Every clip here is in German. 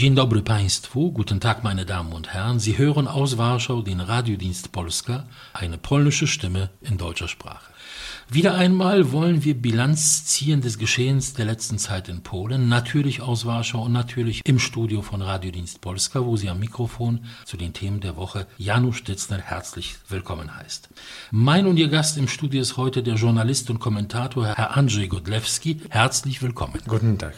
Dzień dobry Państwu, guten Tag meine Damen und Herren. Sie hören aus Warschau den Radiodienst Polska, eine polnische Stimme in deutscher Sprache. Wieder einmal wollen wir Bilanz ziehen des Geschehens der letzten Zeit in Polen, natürlich aus Warschau und natürlich im Studio von Radiodienst Polska, wo Sie am Mikrofon zu den Themen der Woche Janusz Stitzner herzlich willkommen heißt. Mein und Ihr Gast im Studio ist heute der Journalist und Kommentator Herr Andrzej Godlewski. Herzlich willkommen. Guten Tag.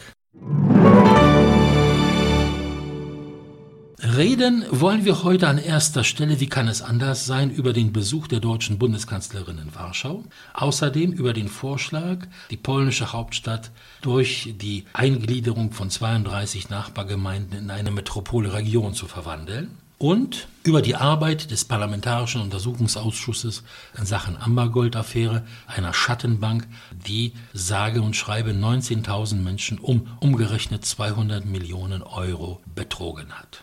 Reden wollen wir heute an erster Stelle, wie kann es anders sein, über den Besuch der deutschen Bundeskanzlerin in Warschau, außerdem über den Vorschlag, die polnische Hauptstadt durch die Eingliederung von 32 Nachbargemeinden in eine Metropolregion zu verwandeln. Und über die Arbeit des Parlamentarischen Untersuchungsausschusses in Sachen Ambergold-Affäre, einer Schattenbank, die sage und schreibe 19.000 Menschen um umgerechnet 200 Millionen Euro betrogen hat.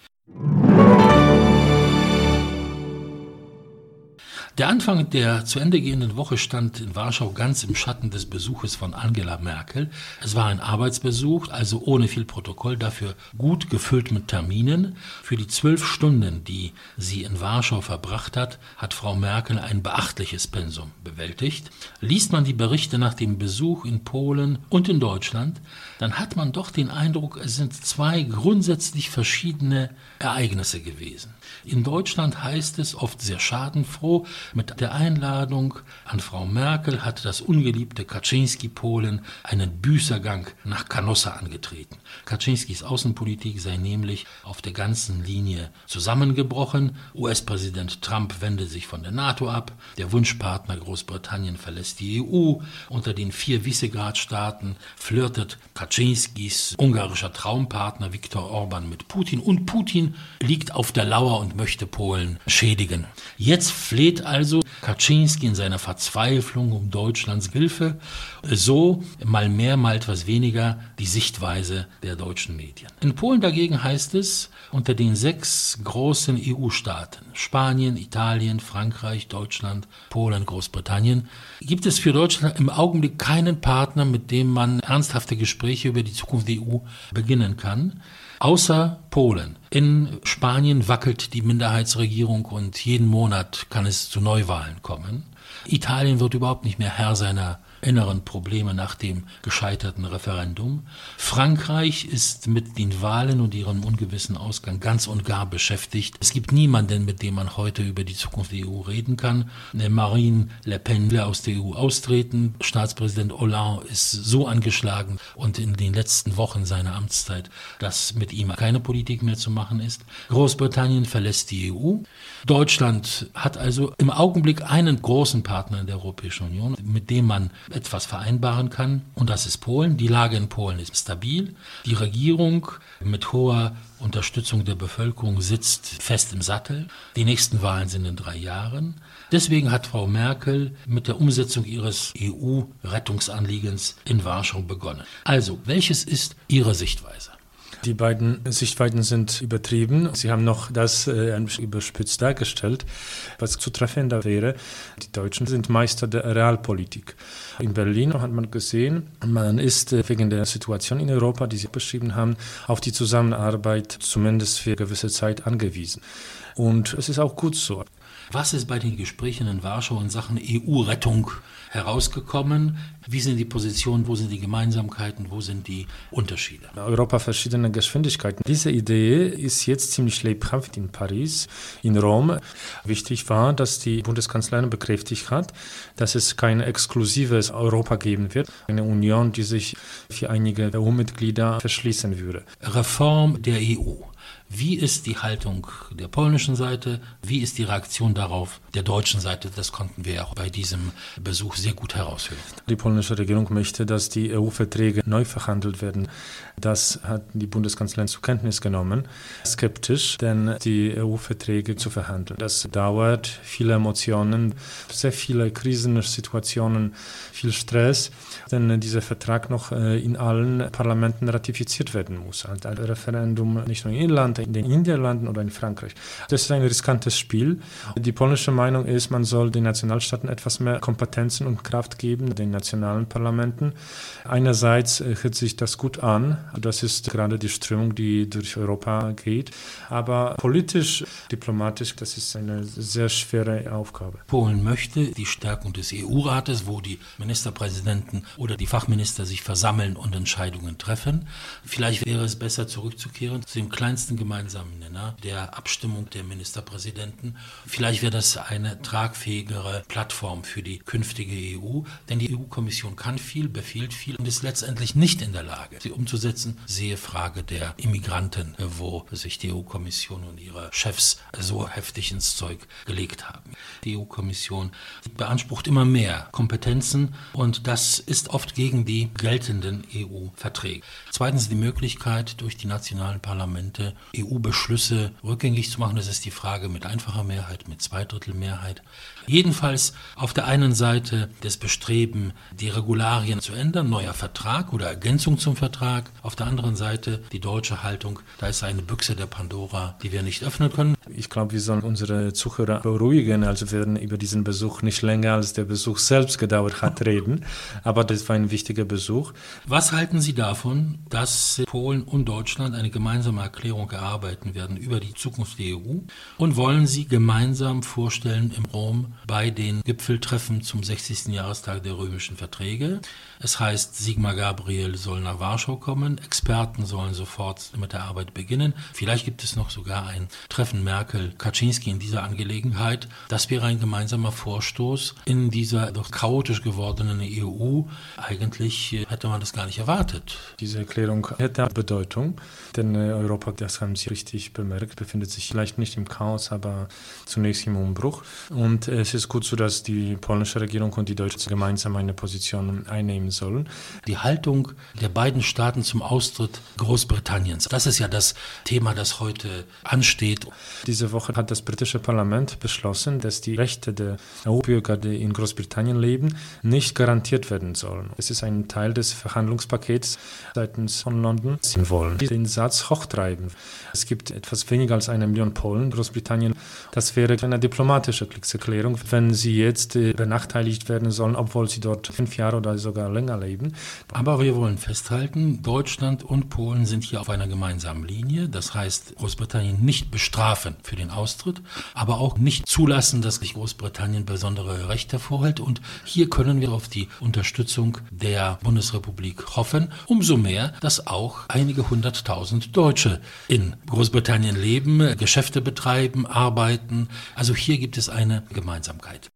Der Anfang der zu Ende gehenden Woche stand in Warschau ganz im Schatten des Besuches von Angela Merkel. Es war ein Arbeitsbesuch, also ohne viel Protokoll, dafür gut gefüllt mit Terminen. Für die zwölf Stunden, die sie in Warschau verbracht hat, hat Frau Merkel ein beachtliches Pensum bewältigt. Liest man die Berichte nach dem Besuch in Polen und in Deutschland, dann hat man doch den Eindruck, es sind zwei grundsätzlich verschiedene Ereignisse gewesen. In Deutschland heißt es oft sehr schadenfroh, mit der Einladung an Frau Merkel hat das ungeliebte Kaczynski-Polen einen Büßergang nach Canossa angetreten. Kaczynskis Außenpolitik sei nämlich auf der ganzen Linie zusammengebrochen. US-Präsident Trump wende sich von der NATO ab. Der Wunschpartner Großbritannien verlässt die EU. Unter den vier Visegrad-Staaten flirtet Kaczynskis ungarischer Traumpartner Viktor Orban mit Putin. Und Putin liegt auf der Lauer und möchte Polen schädigen. Jetzt fleht also Kaczynski in seiner Verzweiflung um Deutschlands Hilfe. So mal mehr, mal etwas weniger die Sichtweise der deutschen Medien. In Polen dagegen heißt es, unter den sechs großen EU-Staaten, Spanien, Italien, Frankreich, Deutschland, Polen, Großbritannien, gibt es für Deutschland im Augenblick keinen Partner, mit dem man ernsthafte Gespräche über die Zukunft der EU beginnen kann. Außer Polen. In Spanien wackelt die Minderheitsregierung und jeden Monat kann es zu Neuwahlen kommen. Italien wird überhaupt nicht mehr Herr seiner inneren Probleme nach dem gescheiterten Referendum. Frankreich ist mit den Wahlen und ihrem ungewissen Ausgang ganz und gar beschäftigt. Es gibt niemanden, mit dem man heute über die Zukunft der EU reden kann. Marine Le Pen will aus der EU austreten. Staatspräsident Hollande ist so angeschlagen und in den letzten Wochen seiner Amtszeit, dass mit ihm keine Politik mehr zu machen ist. Großbritannien verlässt die EU. Deutschland hat also im Augenblick einen großen Partner in der Europäischen Union, mit dem man etwas vereinbaren kann. Und das ist Polen. Die Lage in Polen ist stabil. Die Regierung mit hoher Unterstützung der Bevölkerung sitzt fest im Sattel. Die nächsten Wahlen sind in drei Jahren. Deswegen hat Frau Merkel mit der Umsetzung ihres EU-Rettungsanliegens in Warschau begonnen. Also, welches ist Ihre Sichtweise? Die beiden Sichtweiten sind übertrieben. Sie haben noch das äh, überspitzt dargestellt. Was zutreffender wäre, die Deutschen sind Meister der Realpolitik. In Berlin hat man gesehen, man ist äh, wegen der Situation in Europa, die Sie beschrieben haben, auf die Zusammenarbeit zumindest für gewisse Zeit angewiesen. Und es ist auch gut so. Was ist bei den Gesprächen in Warschau in Sachen EU-Rettung herausgekommen? Wie sind die Positionen, wo sind die Gemeinsamkeiten, wo sind die Unterschiede? Europa verschiedene Geschwindigkeiten. Diese Idee ist jetzt ziemlich lebhaft in Paris, in Rom. Wichtig war, dass die Bundeskanzlerin bekräftigt hat, dass es kein exklusives Europa geben wird, eine Union, die sich für einige EU-Mitglieder verschließen würde. Reform der EU. Wie ist die Haltung der polnischen Seite? Wie ist die Reaktion darauf der deutschen Seite? Das konnten wir auch bei diesem Besuch sehr gut heraushören. Die polnische Regierung möchte, dass die EU-Verträge neu verhandelt werden. Das hat die Bundeskanzlerin zur Kenntnis genommen. Skeptisch, denn die EU-Verträge zu verhandeln. Das dauert, viele Emotionen, sehr viele Krisensituationen, viel Stress, denn dieser Vertrag noch äh, in allen Parlamenten ratifiziert werden muss. Ein Referendum nicht nur in Irland, Variante in den Niederlanden oder in Frankreich. Das ist ein riskantes Spiel. Die polnische Meinung ist, man soll den Nationalstaaten etwas mehr Kompetenzen und Kraft geben, den nationalen Parlamenten. Einerseits äh, hört sich das gut an. Das ist gerade die Strömung, die durch Europa geht. Aber politisch, diplomatisch, das ist eine sehr schwere Aufgabe. Polen möchte die Stärkung des EU-Rates, wo die Ministerpräsidenten oder die Fachminister sich versammeln und Entscheidungen treffen. Vielleicht wäre es besser zurückzukehren zu dem kleinsten gemeinsamen Nenner der Abstimmung der Ministerpräsidenten. Vielleicht wäre das eine tragfähigere Plattform für die künftige EU, denn die EU-Kommission kann viel, befiehlt viel und ist letztendlich nicht in der Lage, sie umzusetzen. Sehe Frage der Immigranten, wo sich die EU-Kommission und ihre Chefs so heftig ins Zeug gelegt haben. Die EU-Kommission beansprucht immer mehr Kompetenzen und das ist oft gegen die geltenden EU-Verträge. Zweitens die Möglichkeit, durch die nationalen Parlamente EU-Beschlüsse rückgängig zu machen. Das ist die Frage mit einfacher Mehrheit, mit Zweidrittelmehrheit. Jedenfalls auf der einen Seite das Bestreben, die Regularien zu ändern, neuer Vertrag oder Ergänzung zum Vertrag. Auf der anderen Seite die deutsche Haltung, da ist eine Büchse der Pandora, die wir nicht öffnen können. Ich glaube, wir sollen unsere Zuhörer beruhigen. Also wir werden über diesen Besuch nicht länger als der Besuch selbst gedauert hat reden. Aber das war ein wichtiger Besuch. Was halten Sie davon, dass Polen und Deutschland eine gemeinsame Erklärung erarbeiten werden über die Zukunft der EU? Und wollen Sie gemeinsam vorstellen im Rom bei den Gipfeltreffen zum 60. Jahrestag der römischen Verträge? Es heißt, Sigmar Gabriel soll nach Warschau kommen, Experten sollen sofort mit der Arbeit beginnen. Vielleicht gibt es noch sogar ein Treffen Merkel-Kaczynski in dieser Angelegenheit. Das wäre ein gemeinsamer Vorstoß in dieser doch chaotisch gewordenen EU. Eigentlich hätte man das gar nicht erwartet. Diese Erklärung hätte Bedeutung, denn äh, Europa, das haben Sie richtig bemerkt, befindet sich vielleicht nicht im Chaos, aber zunächst im Umbruch. Und es ist gut so, dass die polnische Regierung und die deutsche gemeinsam eine Position einnehmen nehmen sollen. Die Haltung der beiden Staaten zum Austritt Großbritanniens, das ist ja das Thema, das heute ansteht. Diese Woche hat das britische Parlament beschlossen, dass die Rechte der EU-Bürger, die in Großbritannien leben, nicht garantiert werden sollen. Es ist ein Teil des Verhandlungspakets seitens von London. Wollen den Satz hochtreiben. Es gibt etwas weniger als eine Million Polen Großbritannien. Das wäre eine diplomatische Kriegserklärung, wenn sie jetzt äh, benachteiligt werden sollen, obwohl sie dort fünf Jahre oder sogar länger leben. Aber wir wollen festhalten, Deutschland und Polen sind hier auf einer gemeinsamen Linie. Das heißt, Großbritannien nicht bestrafen für den Austritt, aber auch nicht zulassen, dass sich Großbritannien besondere Rechte vorhält. Und hier können wir auf die Unterstützung der Bundesrepublik hoffen. Umso mehr, dass auch einige hunderttausend Deutsche in Großbritannien leben, Geschäfte betreiben, arbeiten. Also hier gibt es eine Gemeinsamkeit.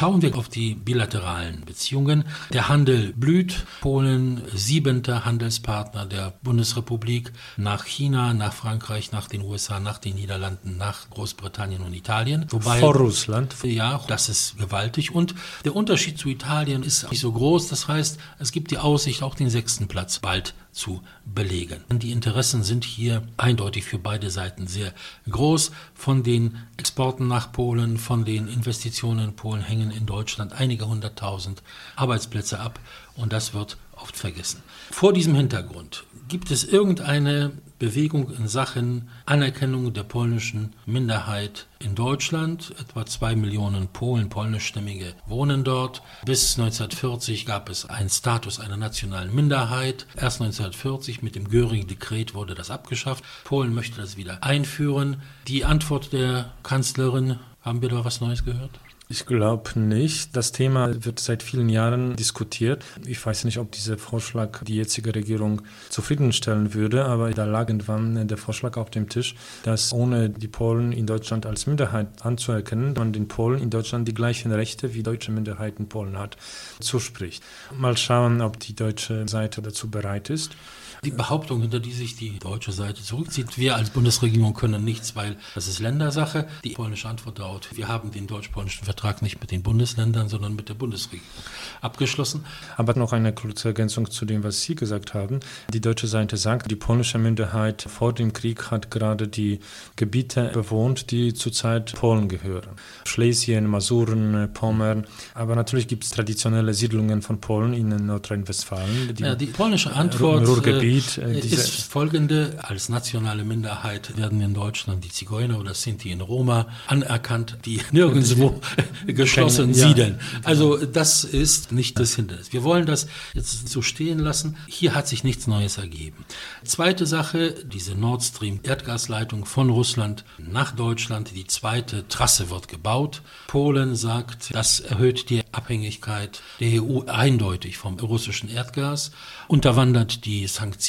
Schauen wir auf die bilateralen Beziehungen. Der Handel blüht. Polen, siebenter Handelspartner der Bundesrepublik, nach China, nach Frankreich, nach den USA, nach den Niederlanden, nach Großbritannien und Italien. Wobei, Vor Russland. Ja, das ist gewaltig. Und der Unterschied zu Italien ist nicht so groß. Das heißt, es gibt die Aussicht, auch den sechsten Platz bald zu belegen. Die Interessen sind hier eindeutig für beide Seiten sehr groß. Von den Exporten nach Polen, von den Investitionen in Polen hängen in Deutschland einige hunderttausend Arbeitsplätze ab und das wird oft vergessen. Vor diesem Hintergrund gibt es irgendeine Bewegung in Sachen Anerkennung der polnischen Minderheit in Deutschland. Etwa zwei Millionen Polen, polnischstämmige wohnen dort. Bis 1940 gab es einen Status einer nationalen Minderheit. Erst 1940 mit dem Göring-Dekret wurde das abgeschafft. Polen möchte das wieder einführen. Die Antwort der Kanzlerin, haben wir da was Neues gehört? Ich glaube nicht. Das Thema wird seit vielen Jahren diskutiert. Ich weiß nicht, ob dieser Vorschlag die jetzige Regierung zufriedenstellen würde, aber da lag irgendwann der Vorschlag auf dem Tisch, dass ohne die Polen in Deutschland als Minderheit anzuerkennen, man den Polen in Deutschland die gleichen Rechte wie deutsche Minderheiten Polen hat, zuspricht. Mal schauen, ob die deutsche Seite dazu bereit ist. Die Behauptung, hinter die sich die deutsche Seite zurückzieht, wir als Bundesregierung können nichts, weil das ist Ländersache. Die polnische Antwort dauert, wir haben den deutsch-polnischen Vertrag nicht mit den Bundesländern, sondern mit der Bundesregierung abgeschlossen. Aber noch eine kurze Ergänzung zu dem, was Sie gesagt haben. Die deutsche Seite sagt, die polnische Minderheit vor dem Krieg hat gerade die Gebiete bewohnt, die zurzeit Polen gehören. Schlesien, Masuren, Pommern. Aber natürlich gibt es traditionelle Siedlungen von Polen in Nordrhein-Westfalen. Die, ja, die polnische Antwort Ruhrgebiet, äh, ist folgende. Als nationale Minderheit werden in Deutschland die Zigeuner oder Sinti in Roma anerkannt, die nirgendwo geschlossen siedeln. Also das ist nicht das Hindernis. Wir wollen das jetzt so stehen lassen. Hier hat sich nichts Neues ergeben. Zweite Sache, diese Nord Stream Erdgasleitung von Russland nach Deutschland. Die zweite Trasse wird gebaut. Polen sagt, das erhöht die Abhängigkeit der EU eindeutig vom russischen Erdgas, unterwandert die Sanktionen,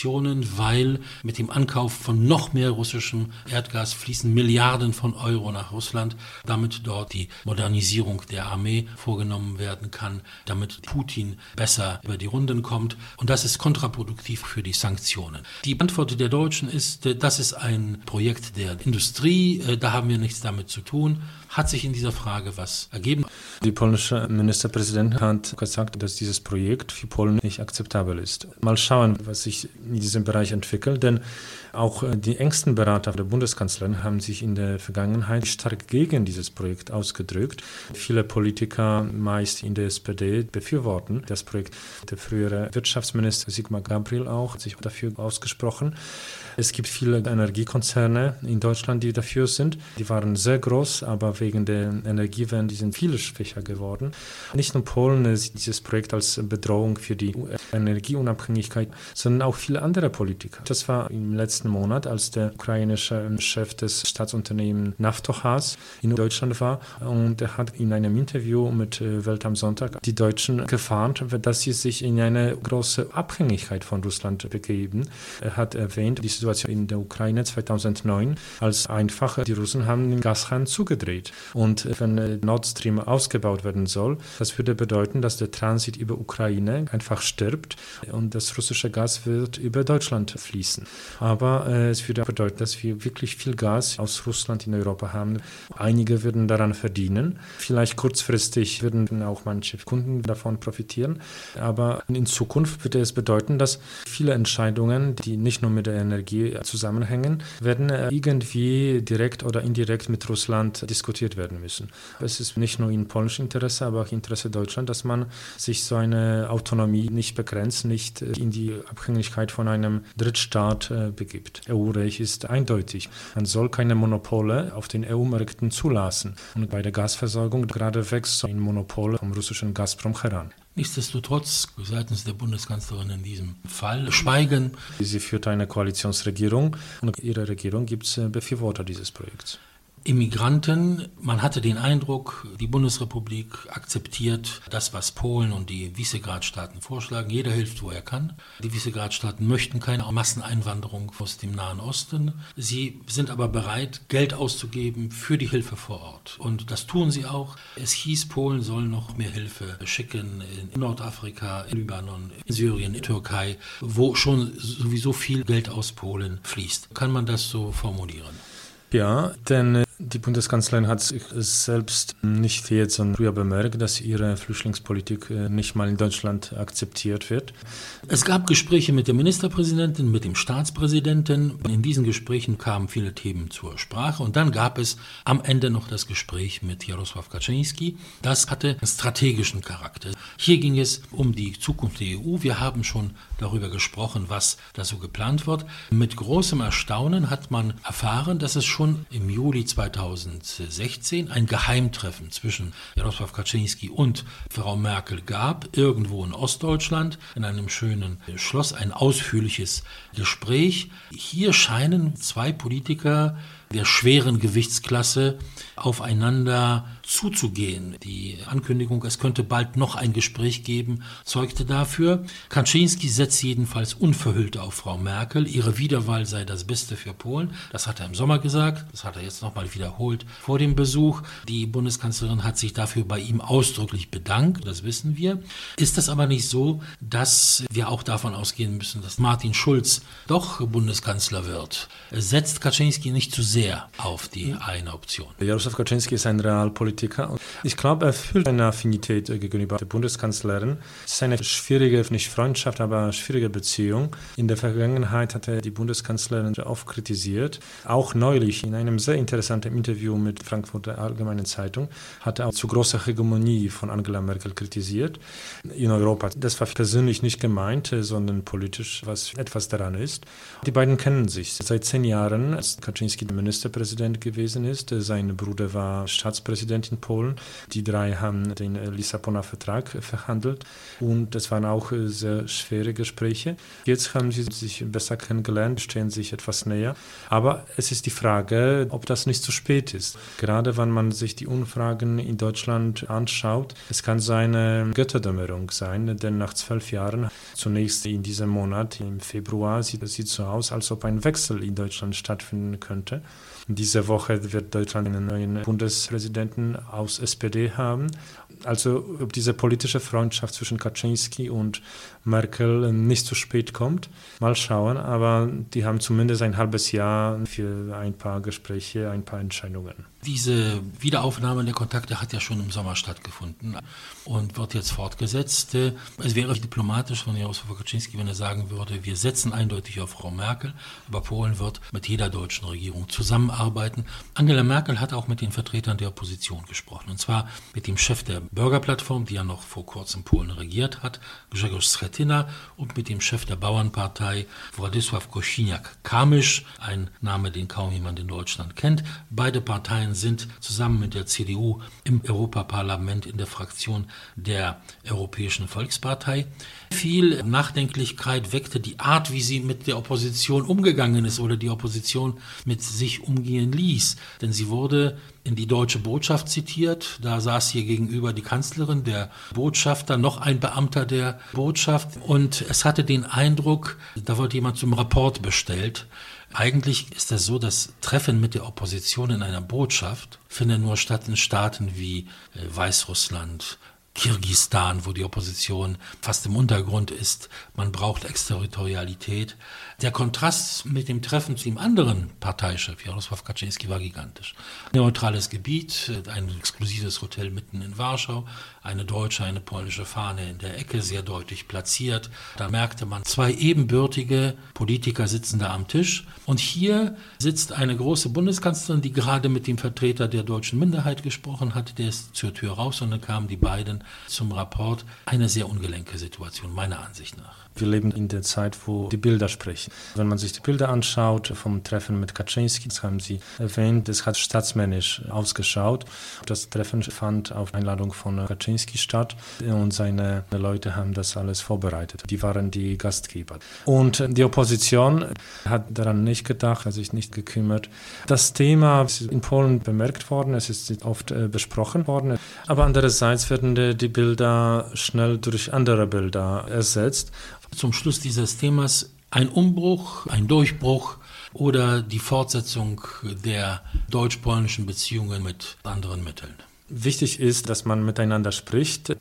weil mit dem Ankauf von noch mehr russischem Erdgas fließen Milliarden von Euro nach Russland, damit dort die Modernisierung der Armee vorgenommen werden kann, damit Putin besser über die Runden kommt. Und das ist kontraproduktiv für die Sanktionen. Die Antwort der Deutschen ist, das ist ein Projekt der Industrie, da haben wir nichts damit zu tun. Hat sich in dieser Frage was ergeben? Die polnische Ministerpräsidentin hat gesagt, dass dieses Projekt für Polen nicht akzeptabel ist. Mal schauen, was sich in diesem Bereich entwickelt, denn auch äh, die engsten Berater der Bundeskanzlerin haben sich in der Vergangenheit stark gegen dieses Projekt ausgedrückt. Viele Politiker, meist in der SPD, befürworten das Projekt. Der frühere Wirtschaftsminister Sigmar Gabriel auch hat sich dafür ausgesprochen. Es gibt viele Energiekonzerne in Deutschland, die dafür sind. Die waren sehr groß, aber wegen der Energiewende sind viele schwächer geworden. Nicht nur Polen sieht dieses Projekt als Bedrohung für die Energieunabhängigkeit, sondern auch viele andere Politiker. Das war im letzten Monat, als der ukrainische Chef des Staatsunternehmens Naftogaz in Deutschland war und er hat in einem Interview mit äh, Welt am Sonntag die Deutschen gewarnt, dass sie sich in eine große Abhängigkeit von Russland begeben. Er hat erwähnt, die Situation in der Ukraine 2009, als einfach die Russen haben den Gashahn zugedreht. Und wenn Nord Stream ausgebaut werden soll, das würde bedeuten, dass der Transit über Ukraine einfach stirbt und das russische Gas wird über Deutschland fließen. Aber äh, es würde bedeuten, dass wir wirklich viel Gas aus Russland in Europa haben. Einige würden daran verdienen. Vielleicht kurzfristig würden auch manche Kunden davon profitieren. Aber in Zukunft würde es bedeuten, dass viele Entscheidungen, die nicht nur mit der Energie zusammenhängen, werden äh, irgendwie direkt oder indirekt mit Russland diskutiert werden müssen. Es ist nicht nur in polnischem Interesse, aber auch Interesse Deutschland, dass man sich so eine Autonomie nicht begrenzt, nicht äh, in die Abhängigkeit von einem Drittstaat äh, begibt. EU-Recht ist eindeutig. Man soll keine Monopole auf den EU-Märkten zulassen. Und bei der Gasversorgung gerade wächst so ein Monopol vom russischen Gazprom heran. Nichtsdestotrotz seitens der Bundeskanzlerin in diesem Fall schweigen. Sie führt eine Koalitionsregierung und ihre Regierung gibt es äh, Befürworter dieses Projekts. Immigranten. Man hatte den Eindruck, die Bundesrepublik akzeptiert das, was Polen und die Visegrad-Staaten vorschlagen. Jeder hilft, wo er kann. Die Visegrad-Staaten möchten keine Masseneinwanderung aus dem Nahen Osten. Sie sind aber bereit, Geld auszugeben für die Hilfe vor Ort. Und das tun sie auch. Es hieß, Polen soll noch mehr Hilfe schicken in Nordafrika, in Libanon, in Syrien, in Türkei, wo schon sowieso viel Geld aus Polen fließt. Kann man das so formulieren? Ja, denn äh, die Bundeskanzlerin hat sich selbst nicht jetzt, sondern früher bemerkt, dass ihre Flüchtlingspolitik äh, nicht mal in Deutschland akzeptiert wird. Es gab Gespräche mit der Ministerpräsidentin, mit dem Staatspräsidenten. In diesen Gesprächen kamen viele Themen zur Sprache. Und dann gab es am Ende noch das Gespräch mit Jarosław Kaczynski. Das hatte strategischen Charakter. Hier ging es um die Zukunft der EU. Wir haben schon darüber gesprochen, was da so geplant wird. Mit großem Erstaunen hat man erfahren, dass es schon im Juli 2016 ein Geheimtreffen zwischen Jarosław Kaczynski und Frau Merkel gab, irgendwo in Ostdeutschland, in einem schönen Schloss, ein ausführliches Gespräch. Hier scheinen zwei Politiker der schweren Gewichtsklasse aufeinander zuzugehen. Die Ankündigung, es könnte bald noch ein Gespräch geben, zeugte dafür. Kaczynski setzt jedenfalls unverhüllt auf Frau Merkel. Ihre Wiederwahl sei das Beste für Polen. Das hat er im Sommer gesagt. Das hat er jetzt nochmal wiederholt vor dem Besuch. Die Bundeskanzlerin hat sich dafür bei ihm ausdrücklich bedankt. Das wissen wir. Ist es aber nicht so, dass wir auch davon ausgehen müssen, dass Martin Schulz doch Bundeskanzler wird? Setzt Kaczynski nicht zu sehr auf die eine Option? Jarosław Kaczynski ist ein Realpolitiker. Ich glaube, er fühlt eine Affinität gegenüber der Bundeskanzlerin. Es ist eine schwierige, nicht Freundschaft, aber schwierige Beziehung. In der Vergangenheit hat er die Bundeskanzlerin oft kritisiert. Auch neulich in einem sehr interessanten Interview mit Frankfurter Allgemeinen Zeitung hat er auch zu großer Hegemonie von Angela Merkel kritisiert in Europa. Das war persönlich nicht gemeint, sondern politisch, was etwas daran ist. Die beiden kennen sich seit zehn Jahren, als Kaczynski Ministerpräsident gewesen ist. Sein Bruder war Staatspräsident in Polen. Die drei haben den Lissabonner Vertrag verhandelt und es waren auch sehr schwere Gespräche. Jetzt haben sie sich besser kennengelernt, stehen sich etwas näher. Aber es ist die Frage, ob das nicht zu spät ist. Gerade wenn man sich die Umfragen in Deutschland anschaut, es kann seine Götterdämmerung sein, denn nach zwölf Jahren, zunächst in diesem Monat, im Februar, sieht es so aus, als ob ein Wechsel in Deutschland stattfinden könnte. Diese Woche wird Deutschland einen neuen Bundespräsidenten aus SPD haben. Also ob diese politische Freundschaft zwischen Kaczynski und Merkel nicht zu spät kommt, mal schauen. Aber die haben zumindest ein halbes Jahr für ein paar Gespräche, ein paar Entscheidungen. Diese Wiederaufnahme der Kontakte hat ja schon im Sommer stattgefunden und wird jetzt fortgesetzt. Es wäre diplomatisch von Jarosław Kaczynski, wenn er sagen würde, wir setzen eindeutig auf Frau Merkel, aber Polen wird mit jeder deutschen Regierung zusammenarbeiten. Angela Merkel hat auch mit den Vertretern der Opposition gesprochen, und zwar mit dem Chef der Bürgerplattform, die ja noch vor kurzem Polen regiert hat, Grzegorz Schetyna, und mit dem Chef der Bauernpartei, Władysław Kosiniak-Kamysz, ein Name, den kaum jemand in Deutschland kennt. Beide Parteien sind zusammen mit der CDU im Europaparlament in der Fraktion der Europäischen Volkspartei. Viel Nachdenklichkeit weckte die Art, wie sie mit der Opposition umgegangen ist oder die Opposition mit sich umgehen ließ. Denn sie wurde in die deutsche Botschaft zitiert. Da saß hier gegenüber die Kanzlerin, der Botschafter, noch ein Beamter der Botschaft. Und es hatte den Eindruck, da wurde jemand zum Rapport bestellt. Eigentlich ist es so, das Treffen mit der Opposition in einer Botschaft findet nur statt in Staaten wie äh, Weißrussland, Kirgistan, wo die Opposition fast im Untergrund ist. Man braucht Exterritorialität. Der Kontrast mit dem Treffen zu dem anderen Parteichef, Jarosław Kaczynski, war gigantisch. Neutrales Gebiet, ein exklusives Hotel mitten in Warschau, eine deutsche, eine polnische Fahne in der Ecke, sehr deutlich platziert. Da merkte man, zwei ebenbürtige Politiker sitzen da am Tisch. Und hier sitzt eine große Bundeskanzlerin, die gerade mit dem Vertreter der deutschen Minderheit gesprochen hat. Der ist zur Tür raus und dann kamen die beiden zum Rapport. Eine sehr ungelenke Situation, meiner Ansicht nach. Wir leben in der Zeit, wo die Bilder sprechen. Wenn man sich die Bilder anschaut vom Treffen mit Kaczynski, das haben Sie erwähnt, das hat staatsmännisch ausgeschaut. Das Treffen fand auf Einladung von Kaczynski statt und seine Leute haben das alles vorbereitet. Die waren die Gastgeber. Und die Opposition hat daran nicht gedacht, hat sich nicht gekümmert. Das Thema ist in Polen bemerkt worden, es ist oft äh, besprochen worden, aber andererseits werden die Bilder schnell durch andere Bilder ersetzt zum Schluss dieses Themas ein Umbruch, ein Durchbruch oder die Fortsetzung der deutsch-polnischen Beziehungen mit anderen Mitteln. Wichtig ist, dass man miteinander spricht.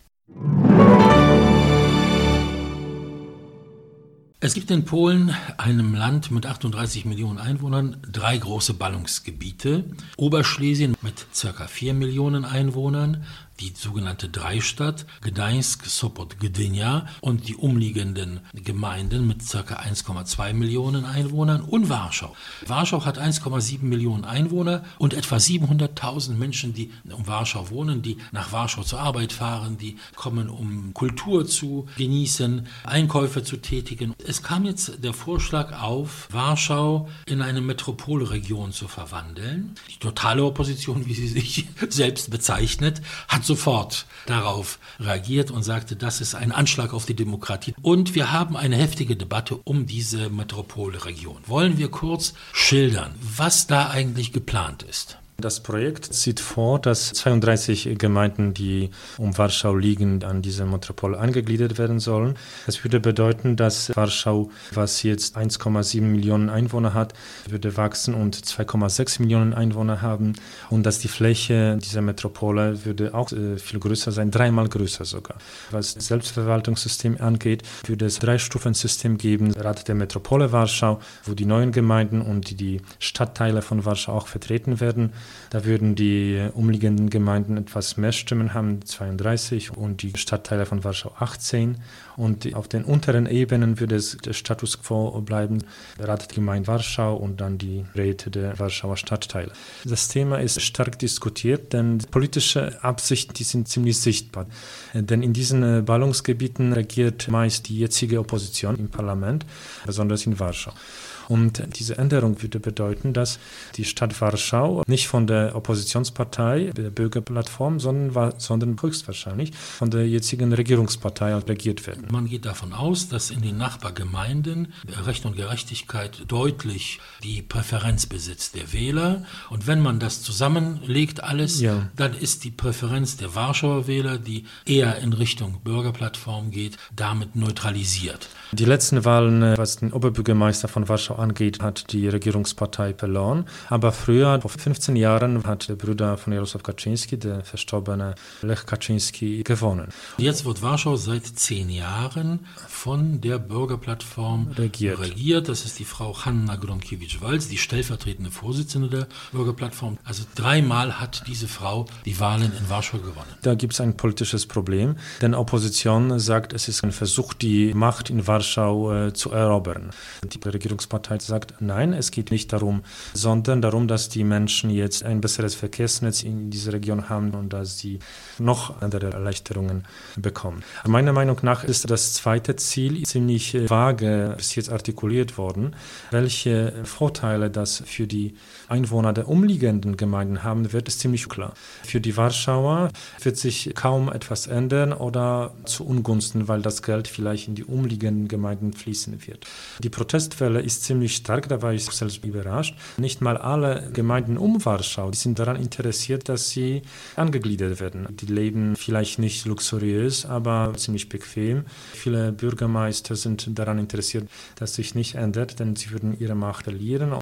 Es gibt in Polen, einem Land mit 38 Millionen Einwohnern, drei große Ballungsgebiete. Oberschlesien mit ca. 4 Millionen Einwohnern, die sogenannte Dreistadt, Gdańsk, Sopot, Gdynia und die umliegenden Gemeinden mit ca. 1,2 Millionen Einwohnern und Warschau. Warschau hat 1,7 Millionen Einwohner und etwa 700.000 Menschen, die um Warschau wohnen, die nach Warschau zur Arbeit fahren, die kommen, um Kultur zu genießen, Einkäufe zu tätigen. Es kam jetzt der Vorschlag auf, Warschau in eine Metropolregion zu verwandeln. Die totale Opposition, wie sie sich selbst bezeichnet, hat sofort darauf reagiert und sagte, das ist ein Anschlag auf die Demokratie. Und wir haben eine heftige Debatte um diese Metropolregion. Wollen wir kurz schildern, was da eigentlich geplant ist? Das Projekt sieht vor, dass 32 Gemeinden, die um Warschau liegen, an diese Metropole angegliedert werden sollen. Das würde bedeuten, dass Warschau, was jetzt 1,7 Millionen Einwohner hat, würde wachsen und 2,6 Millionen Einwohner haben und dass die Fläche dieser Metropole würde auch äh, viel größer sein, dreimal größer sogar. Was das Selbstverwaltungssystem angeht, würde es drei Stufensystem geben. Rat der Metropole Warschau, wo die neuen Gemeinden und die Stadtteile von Warschau auch vertreten werden. Da würden die umliegenden Gemeinden etwas mehr Stimmen haben, 32 und die Stadtteile von Warschau 18. Und auf den unteren Ebenen würde es der Status quo bleiben, Rat der Gemeinde Warschau und dann die Räte der Warschauer Stadtteile. Das Thema ist stark diskutiert, denn politische Absichten, die sind ziemlich sichtbar. Denn in diesen Ballungsgebieten regiert meist die jetzige Opposition im Parlament, besonders in Warschau. Und diese Änderung würde bedeuten, dass die Stadt Warschau nicht von der Oppositionspartei, der Bürgerplattform, sondern, sondern höchstwahrscheinlich von der jetzigen Regierungspartei regiert werden. Man geht davon aus, dass in den Nachbargemeinden Recht und Gerechtigkeit deutlich die Präferenz besitzt der Wähler. Und wenn man das zusammenlegt alles, ja. dann ist die Präferenz der Warschauer Wähler, die eher in Richtung Bürgerplattform geht, damit neutralisiert. Die letzten Wahlen, äh, was den Oberbürgermeister von Warschau angeht, hat die Regierungspartei verloren. Aber früher, vor 15 Jahren, hat der Bruder von Jarosław Kaczynski, der verstorbene Lech Kaczynski, gewonnen. Jetzt wird Warschau seit zehn Jahren von der Bürgerplattform regiert. regiert. Das ist die Frau Hanna Gronkiewicz-Walz, die stellvertretende Vorsitzende der Bürgerplattform. Also dreimal hat diese Frau die Wahlen in Warschau gewonnen. Da gibt es ein politisches Problem, denn Opposition sagt, es ist ein Versuch, die Macht in Warschau äh, zu erobern. Die Regierungspartei sagt, nein, es geht nicht darum, sondern darum, dass die Menschen jetzt ein besseres Verkehrsnetz in dieser Region haben und dass sie noch andere Erleichterungen bekommen. Meiner Meinung nach ist das zweite Ziel ziemlich äh, vage bis jetzt artikuliert worden. Welche Vorteile das für die Einwohner der umliegenden Gemeinden haben wird, ist ziemlich klar. Für die Warschauer wird sich kaum etwas ändern oder zu Ungunsten, weil das Geld vielleicht in die umliegenden Gemeinden fließen wird. Die Protestwelle ist ziemlich stark, da war ich selbst überrascht. Nicht mal alle Gemeinden um Warschau sind daran interessiert, dass sie angegliedert werden. Die leben vielleicht nicht luxuriös, aber ziemlich bequem. Viele Bürgermeister sind daran interessiert, dass sich nicht ändert, denn sie würden ihre Macht verlieren.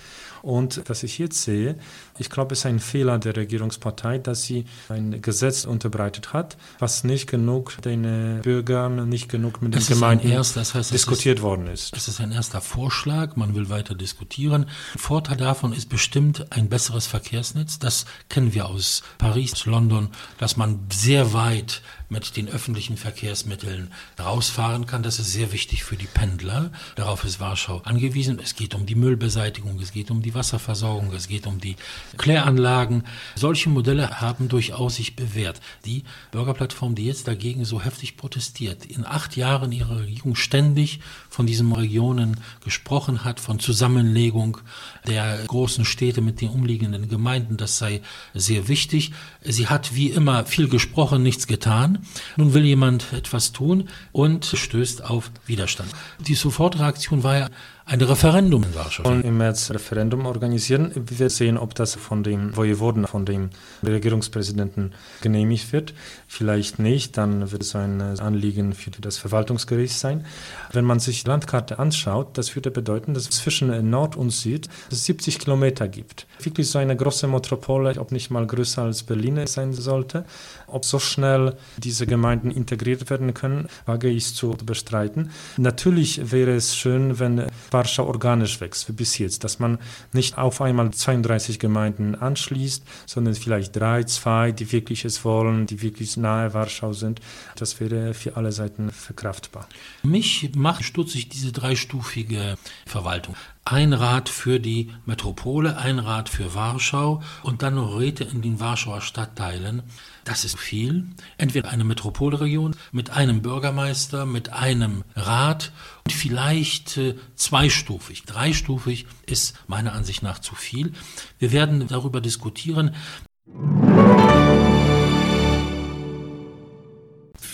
Und was ich jetzt sehe, ich glaube, es ist ein Fehler der Regierungspartei, dass sie ein Gesetz unterbreitet hat, was nicht genug den Bürgern, nicht genug mit den Gemeinden erst, das heißt, diskutiert ist, worden ist. Es ist ein erster Vorschlag, man will weiter diskutieren. Vorteil davon ist bestimmt ein besseres Verkehrsnetz. Das kennen wir aus Paris, London, dass man sehr weit mit den öffentlichen Verkehrsmitteln rausfahren kann. Das ist sehr wichtig für die Pendler. Darauf ist Warschau angewiesen. Es geht um die Müllbeseitigung, es geht um die Wasserversorgung, es geht um die Kläranlagen. Solche Modelle haben durchaus sich bewährt. Die Bürgerplattform, die jetzt dagegen so heftig protestiert, in acht Jahren ihrer Regierung ständig von diesen Regionen gesprochen hat, von Zusammenlegung der großen Städte mit den umliegenden Gemeinden, das sei sehr wichtig. Sie hat wie immer viel gesprochen, nichts getan. Nun will jemand etwas tun und stößt auf Widerstand. Die Sofortreaktion war ja ein Referendum in Warschau. Und im März Referendum organisieren. Wir sehen, ob das von dem Wojewoden, von dem Regierungspräsidenten genehmigt wird. Vielleicht nicht, dann wird es ein Anliegen für das Verwaltungsgericht sein. Wenn man sich die Landkarte anschaut, das würde bedeuten, dass es zwischen Nord und Süd 70 Kilometer gibt. Wirklich so eine große Metropole, ob nicht mal größer als Berlin sein sollte. Ob so schnell diese Gemeinden integriert werden können, wage ich zu bestreiten. Natürlich wäre es schön, wenn Warschau organisch wächst, wie bis jetzt, dass man nicht auf einmal 32 Gemeinden anschließt, sondern vielleicht drei, zwei, die wirklich es wollen, die wirklich nahe Warschau sind. Das wäre für alle Seiten verkraftbar. Mich macht stutzig diese dreistufige Verwaltung ein Rat für die Metropole, ein Rat für Warschau und dann noch Räte in den Warschauer Stadtteilen. Das ist viel. Entweder eine Metropolregion mit einem Bürgermeister, mit einem Rat und vielleicht äh, zweistufig. Dreistufig ist meiner Ansicht nach zu viel. Wir werden darüber diskutieren.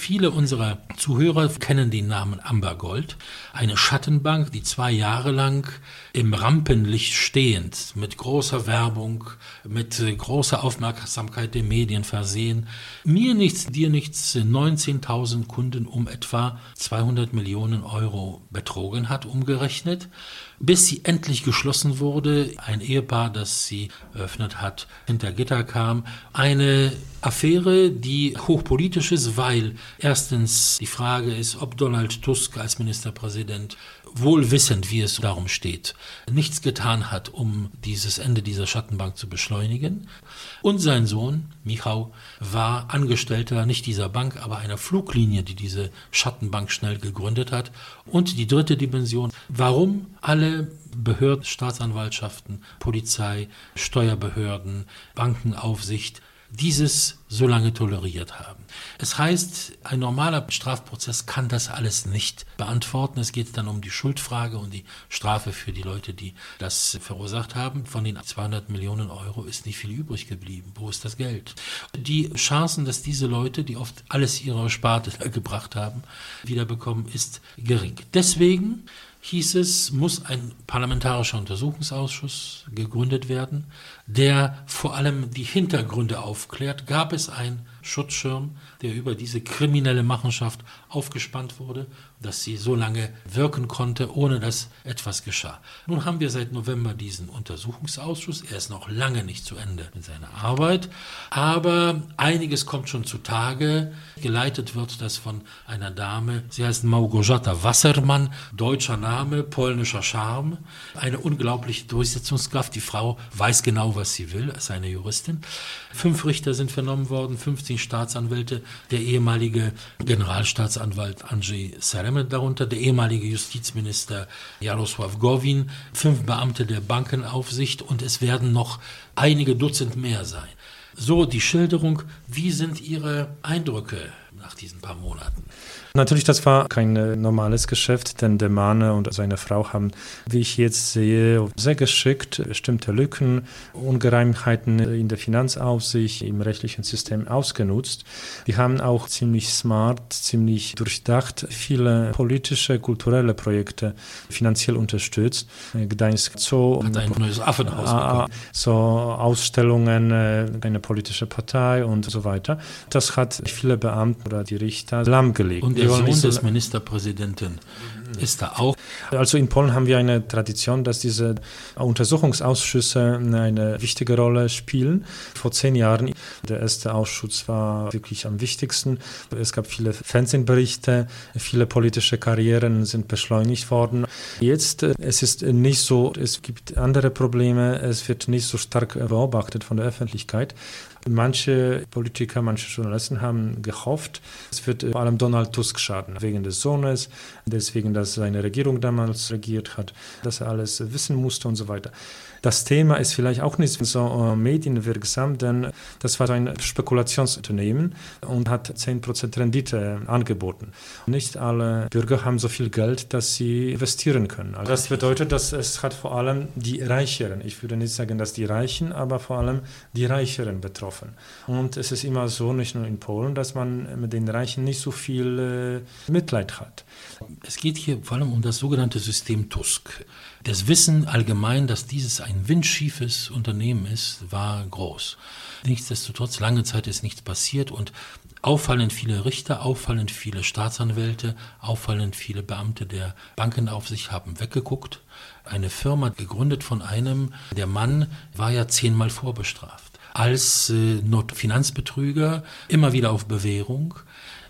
Viele unserer Zuhörer kennen den Namen Amber Gold, eine Schattenbank, die zwei Jahre lang im Rampenlicht stehend, mit großer Werbung, mit großer Aufmerksamkeit der Medien versehen, mir nichts, dir nichts, 19.000 Kunden um etwa 200 Millionen Euro betrogen hat, umgerechnet bis sie endlich geschlossen wurde. Ein Ehepaar, das sie eröffnet hat, hinter Gitter kam. Eine Affäre, die hochpolitisch ist, weil erstens die Frage ist, ob Donald Tusk als Ministerpräsident wohl wissend, wie es darum steht, nichts getan hat, um dieses Ende dieser Schattenbank zu beschleunigen. Und sein Sohn, Michał, war Angestellter nicht dieser Bank, aber einer Fluglinie, die diese Schattenbank schnell gegründet hat. Und die dritte Dimension, warum alle Behörden, Staatsanwaltschaften, Polizei, Steuerbehörden, Bankenaufsicht dieses so lange toleriert haben. Es heißt, ein normaler Strafprozess kann das alles nicht beantworten. Es geht dann um die Schuldfrage und die Strafe für die Leute, die das verursacht haben. Von den 200 Millionen Euro ist nicht viel übrig geblieben. Wo ist das Geld? Die Chancen, dass diese Leute, die oft alles ihrer Sparte gebracht haben, wiederbekommen, ist gering. Deswegen hieß es, muss ein parlamentarischer Untersuchungsausschuss gegründet werden, der vor allem die Hintergründe aufklärt. Gab es einen Schutzschirm, der über diese kriminelle Machenschaft aufgespannt wurde, dass sie so lange wirken konnte, ohne dass etwas geschah. Nun haben wir seit November diesen Untersuchungsausschuss. Er ist noch lange nicht zu Ende mit seiner Arbeit, aber einiges kommt schon zutage. Geleitet wird das von einer Dame, sie heißt Małgorzata Wassermann, deutscher Name, polnischer Charme, eine unglaubliche Durchsetzungskraft. Die Frau weiß genau, was sie will, ist eine Juristin. Fünf Richter sind vernommen worden, 15 Staatsanwälte, der ehemalige Generalstaatsanwalt Andrzej Seremet darunter, der ehemalige Justizminister Jarosław Gowin, fünf Beamte der Bankenaufsicht und es werden noch einige Dutzend mehr sein. So die Schilderung, wie sind Ihre Eindrücke nach diesen paar Monaten? Natürlich, das war kein äh, normales Geschäft, denn der Mann und seine Frau haben, wie ich jetzt sehe, sehr geschickt bestimmte Lücken, Ungereimtheiten in der Finanzaufsicht, im rechtlichen System ausgenutzt. Die haben auch ziemlich smart, ziemlich durchdacht viele politische, kulturelle Projekte finanziell unterstützt. Gdańsk Zoo. Hat ein neues Affenhaus bekommen. So Ausstellungen, äh, eine politische Partei und so weiter. Das hat viele Beamte oder die Richter lahmgelegt. Und der Sohn des Ministerpräsidenten ist da auch. Also in Polen haben wir eine Tradition, dass diese Untersuchungsausschüsse eine wichtige Rolle spielen. Vor zehn Jahren, der erste Ausschuss war wirklich am wichtigsten. Es gab viele Fernsehberichte, viele politische Karrieren sind beschleunigt worden. Jetzt, es ist nicht so, es gibt andere Probleme, es wird nicht so stark beobachtet von der Öffentlichkeit. Manche Politiker, manche Journalisten haben gehofft, es wird vor allem Donald Tusk schaden, wegen des Sohnes, deswegen, dass seine Regierung damals regiert hat, dass er alles wissen musste und so weiter. Das Thema ist vielleicht auch nicht so äh, medienwirksam, denn das war ein Spekulationsunternehmen und hat 10% Rendite angeboten. Nicht alle Bürger haben so viel Geld, dass sie investieren können. Also das bedeutet, dass es hat vor allem die Reicheren, ich würde nicht sagen, dass die Reichen, aber vor allem die Reicheren betroffen. Und es ist immer so, nicht nur in Polen, dass man mit den Reichen nicht so viel äh, Mitleid hat. Es geht hier vor allem um das sogenannte System Tusk. Das Wissen allgemein, dass dieses ein windschiefes Unternehmen ist, war groß. Nichtsdestotrotz, lange Zeit ist nichts passiert und auffallend viele Richter, auffallend viele Staatsanwälte, auffallend viele Beamte der Bankenaufsicht haben weggeguckt. Eine Firma gegründet von einem, der Mann war ja zehnmal vorbestraft. Als äh, Finanzbetrüger, immer wieder auf Bewährung,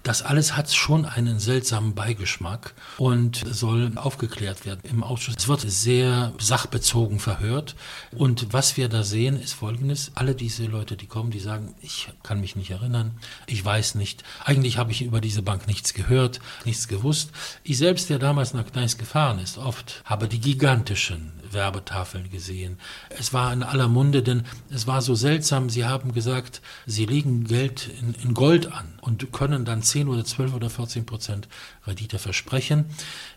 das alles hat schon einen seltsamen Beigeschmack und soll aufgeklärt werden im Ausschuss. Es wird sehr sachbezogen verhört. Und was wir da sehen, ist Folgendes. Alle diese Leute, die kommen, die sagen, ich kann mich nicht erinnern, ich weiß nicht. Eigentlich habe ich über diese Bank nichts gehört, nichts gewusst. Ich selbst, der damals nach Gdańsk gefahren ist, oft habe die gigantischen Werbetafeln gesehen. Es war in aller Munde, denn es war so seltsam. Sie haben gesagt, sie legen Geld in, in Gold an und können dann 10 oder 12 oder 14 Prozent Rendite versprechen.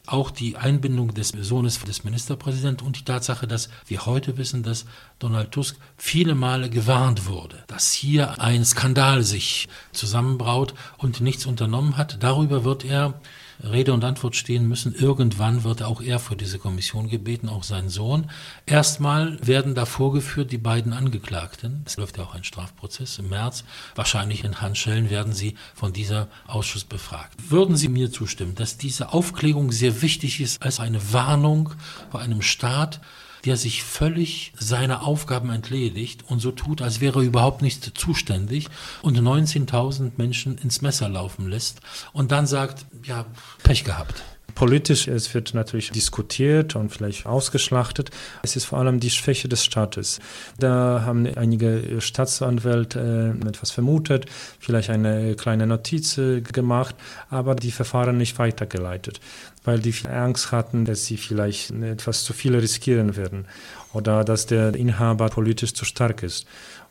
Auch die Einbindung des Sohnes des Ministerpräsidenten und die Tatsache, dass wir heute wissen, dass Donald Tusk viele Male gewarnt wurde, dass hier ein Skandal sich zusammenbraut und nichts unternommen hat. Darüber wird er Rede und Antwort stehen müssen. Irgendwann wird auch er vor diese Kommission gebeten, auch sein Sohn. Erstmal werden da vorgeführt die beiden Angeklagten. Es läuft ja auch ein Strafprozess im März. Wahrscheinlich in Handschellen werden sie von dieser Ausschuss befragt. Würden Sie mir zustimmen, dass diese Aufklärung sehr wichtig ist als eine Warnung bei einem Staat, der sich völlig seiner Aufgaben entledigt und so tut, als wäre er überhaupt nicht zuständig und 19.000 Menschen ins Messer laufen lässt und dann sagt, ja, Pech gehabt. Politisch, es wird natürlich diskutiert und vielleicht ausgeschlachtet. Es ist vor allem die Schwäche des Staates. Da haben einige Staatsanwälte äh, etwas vermutet, vielleicht eine kleine Notiz äh, gemacht, aber die Verfahren nicht weitergeleitet, weil die Angst hatten, dass sie vielleicht etwas zu viel riskieren werden oder dass der Inhaber politisch zu stark ist.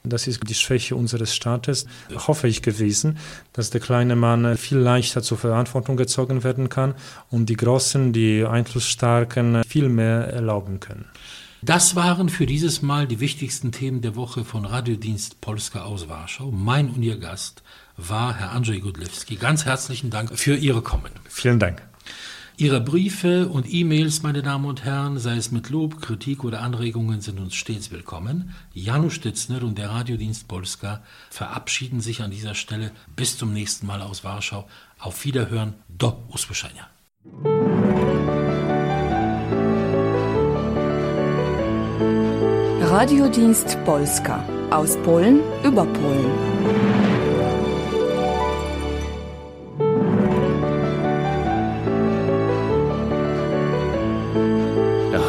Das ist die Schwäche unseres Staates, hoffe ich gewesen, dass der kleine Mann viel leichter zur Verantwortung gezogen werden kann und die Großen, die Einflussstarken viel mehr erlauben können. Das waren für dieses Mal die wichtigsten Themen der Woche von Radiodienst Polska aus Warschau. Mein und Ihr Gast war Herr Andrzej Gudlewski. Ganz herzlichen Dank für Ihre Kommen. Vielen Dank. Ihre Briefe und E-Mails, meine Damen und Herren, sei es mit Lob, Kritik oder Anregungen, sind uns stets willkommen. Janusz Stitzner und der Radiodienst Polska verabschieden sich an dieser Stelle. Bis zum nächsten Mal aus Warschau. Auf Wiederhören. Do usłyszenia. Radiodienst Polska aus Polen über Polen.